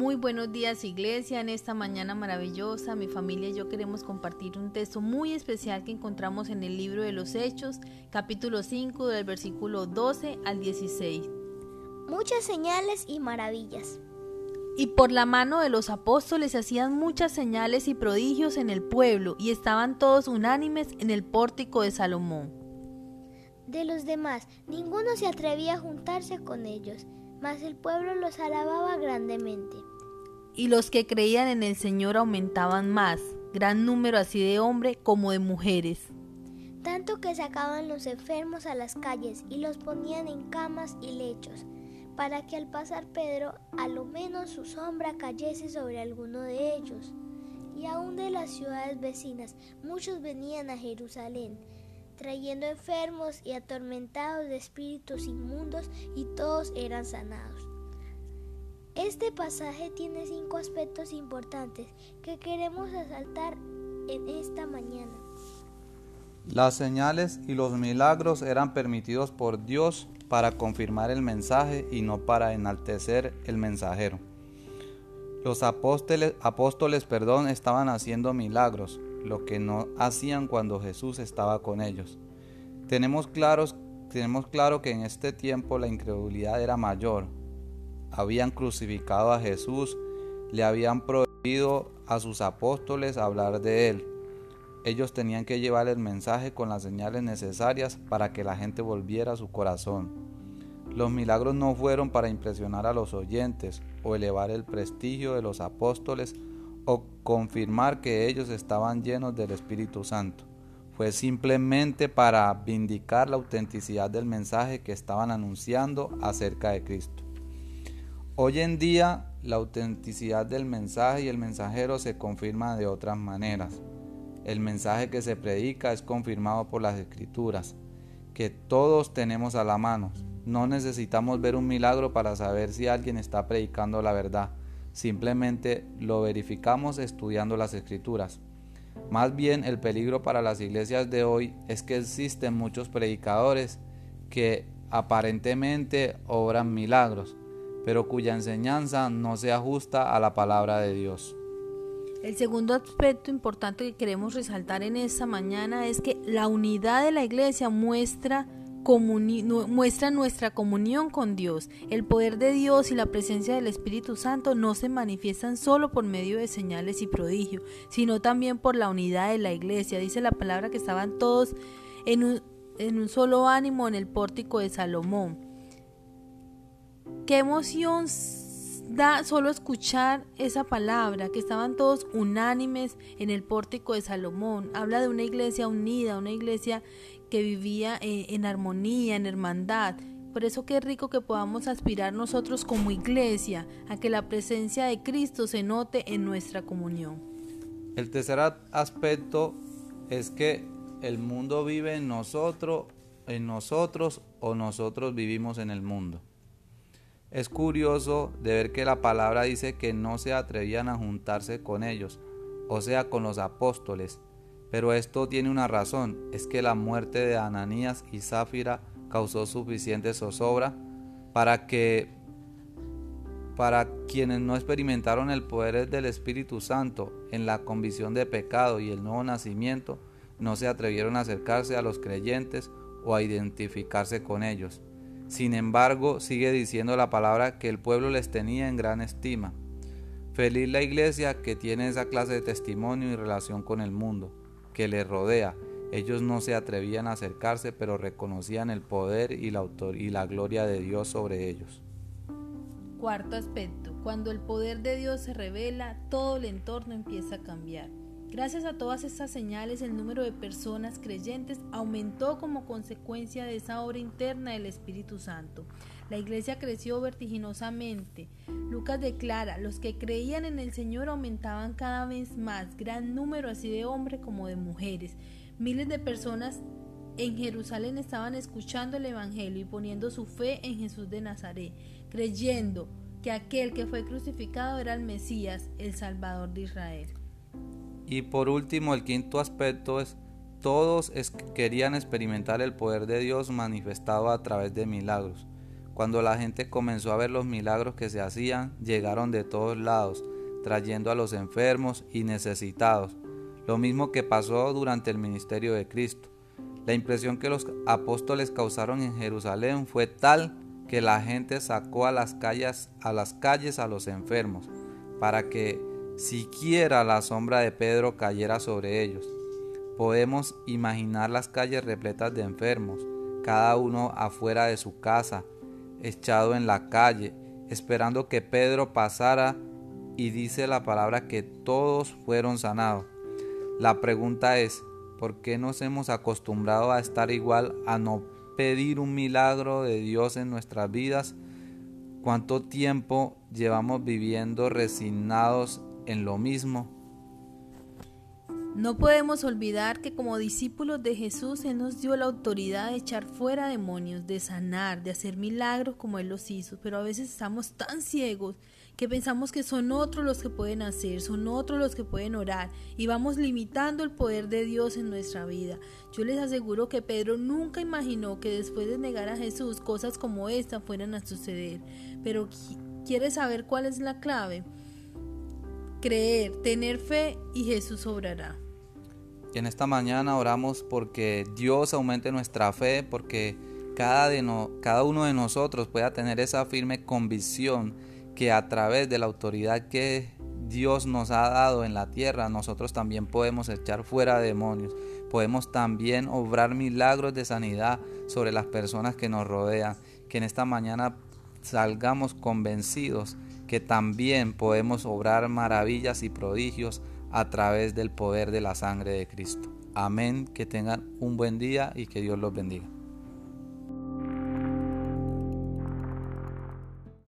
Muy buenos días iglesia, en esta mañana maravillosa mi familia y yo queremos compartir un texto muy especial que encontramos en el libro de los Hechos, capítulo 5 del versículo 12 al 16. Muchas señales y maravillas. Y por la mano de los apóstoles se hacían muchas señales y prodigios en el pueblo y estaban todos unánimes en el pórtico de Salomón. De los demás, ninguno se atrevía a juntarse con ellos mas el pueblo los alababa grandemente. Y los que creían en el Señor aumentaban más, gran número así de hombres como de mujeres. Tanto que sacaban los enfermos a las calles y los ponían en camas y lechos, para que al pasar Pedro a lo menos su sombra cayese sobre alguno de ellos. Y aún de las ciudades vecinas muchos venían a Jerusalén trayendo enfermos y atormentados de espíritus inmundos, y todos eran sanados. Este pasaje tiene cinco aspectos importantes que queremos resaltar en esta mañana. Las señales y los milagros eran permitidos por Dios para confirmar el mensaje y no para enaltecer el mensajero. Los apóstoles, apóstoles perdón, estaban haciendo milagros, lo que no hacían cuando Jesús estaba con ellos. Tenemos, claros, tenemos claro que en este tiempo la incredulidad era mayor. Habían crucificado a Jesús, le habían prohibido a sus apóstoles hablar de él. Ellos tenían que llevar el mensaje con las señales necesarias para que la gente volviera a su corazón. Los milagros no fueron para impresionar a los oyentes o elevar el prestigio de los apóstoles o confirmar que ellos estaban llenos del Espíritu Santo. Fue simplemente para vindicar la autenticidad del mensaje que estaban anunciando acerca de Cristo. Hoy en día la autenticidad del mensaje y el mensajero se confirma de otras maneras. El mensaje que se predica es confirmado por las escrituras, que todos tenemos a la mano. No necesitamos ver un milagro para saber si alguien está predicando la verdad. Simplemente lo verificamos estudiando las escrituras. Más bien el peligro para las iglesias de hoy es que existen muchos predicadores que aparentemente obran milagros, pero cuya enseñanza no se ajusta a la palabra de Dios. El segundo aspecto importante que queremos resaltar en esta mañana es que la unidad de la iglesia muestra muestra nuestra comunión con Dios. El poder de Dios y la presencia del Espíritu Santo no se manifiestan solo por medio de señales y prodigios, sino también por la unidad de la iglesia. Dice la palabra que estaban todos en un, en un solo ánimo en el pórtico de Salomón. Qué emoción da solo escuchar esa palabra, que estaban todos unánimes en el pórtico de Salomón. Habla de una iglesia unida, una iglesia que vivía eh, en armonía, en hermandad. Por eso qué rico que podamos aspirar nosotros como iglesia a que la presencia de Cristo se note en nuestra comunión. El tercer aspecto es que el mundo vive en nosotros, en nosotros o nosotros vivimos en el mundo. Es curioso de ver que la palabra dice que no se atrevían a juntarse con ellos, o sea, con los apóstoles, pero esto tiene una razón, es que la muerte de Ananías y Zafira causó suficiente zozobra para que para quienes no experimentaron el poder del Espíritu Santo en la convicción de pecado y el nuevo nacimiento, no se atrevieron a acercarse a los creyentes o a identificarse con ellos. Sin embargo, sigue diciendo la palabra que el pueblo les tenía en gran estima. Feliz la iglesia que tiene esa clase de testimonio y relación con el mundo que le rodea. Ellos no se atrevían a acercarse, pero reconocían el poder y la, y la gloria de Dios sobre ellos. Cuarto aspecto, cuando el poder de Dios se revela, todo el entorno empieza a cambiar. Gracias a todas estas señales, el número de personas creyentes aumentó como consecuencia de esa obra interna del Espíritu Santo. La iglesia creció vertiginosamente. Lucas declara, los que creían en el Señor aumentaban cada vez más, gran número así de hombres como de mujeres. Miles de personas en Jerusalén estaban escuchando el Evangelio y poniendo su fe en Jesús de Nazaret, creyendo que aquel que fue crucificado era el Mesías, el Salvador de Israel. Y por último, el quinto aspecto es, todos querían experimentar el poder de Dios manifestado a través de milagros. Cuando la gente comenzó a ver los milagros que se hacían, llegaron de todos lados, trayendo a los enfermos y necesitados, lo mismo que pasó durante el ministerio de Cristo. La impresión que los apóstoles causaron en Jerusalén fue tal que la gente sacó a las calles a las calles a los enfermos para que siquiera la sombra de Pedro cayera sobre ellos. Podemos imaginar las calles repletas de enfermos, cada uno afuera de su casa, echado en la calle, esperando que Pedro pasara y dice la palabra que todos fueron sanados. La pregunta es, ¿por qué nos hemos acostumbrado a estar igual, a no pedir un milagro de Dios en nuestras vidas? ¿Cuánto tiempo llevamos viviendo resignados en lo mismo? No podemos olvidar que como discípulos de Jesús Él nos dio la autoridad de echar fuera demonios, de sanar, de hacer milagros como Él los hizo, pero a veces estamos tan ciegos que pensamos que son otros los que pueden hacer, son otros los que pueden orar y vamos limitando el poder de Dios en nuestra vida. Yo les aseguro que Pedro nunca imaginó que después de negar a Jesús cosas como esta fueran a suceder, pero ¿quiere saber cuál es la clave? Creer, tener fe y Jesús obrará. Y en esta mañana oramos porque Dios aumente nuestra fe, porque cada, de cada uno de nosotros pueda tener esa firme convicción que a través de la autoridad que Dios nos ha dado en la tierra, nosotros también podemos echar fuera demonios, podemos también obrar milagros de sanidad sobre las personas que nos rodean, que en esta mañana salgamos convencidos que también podemos obrar maravillas y prodigios a través del poder de la sangre de Cristo. Amén, que tengan un buen día y que Dios los bendiga.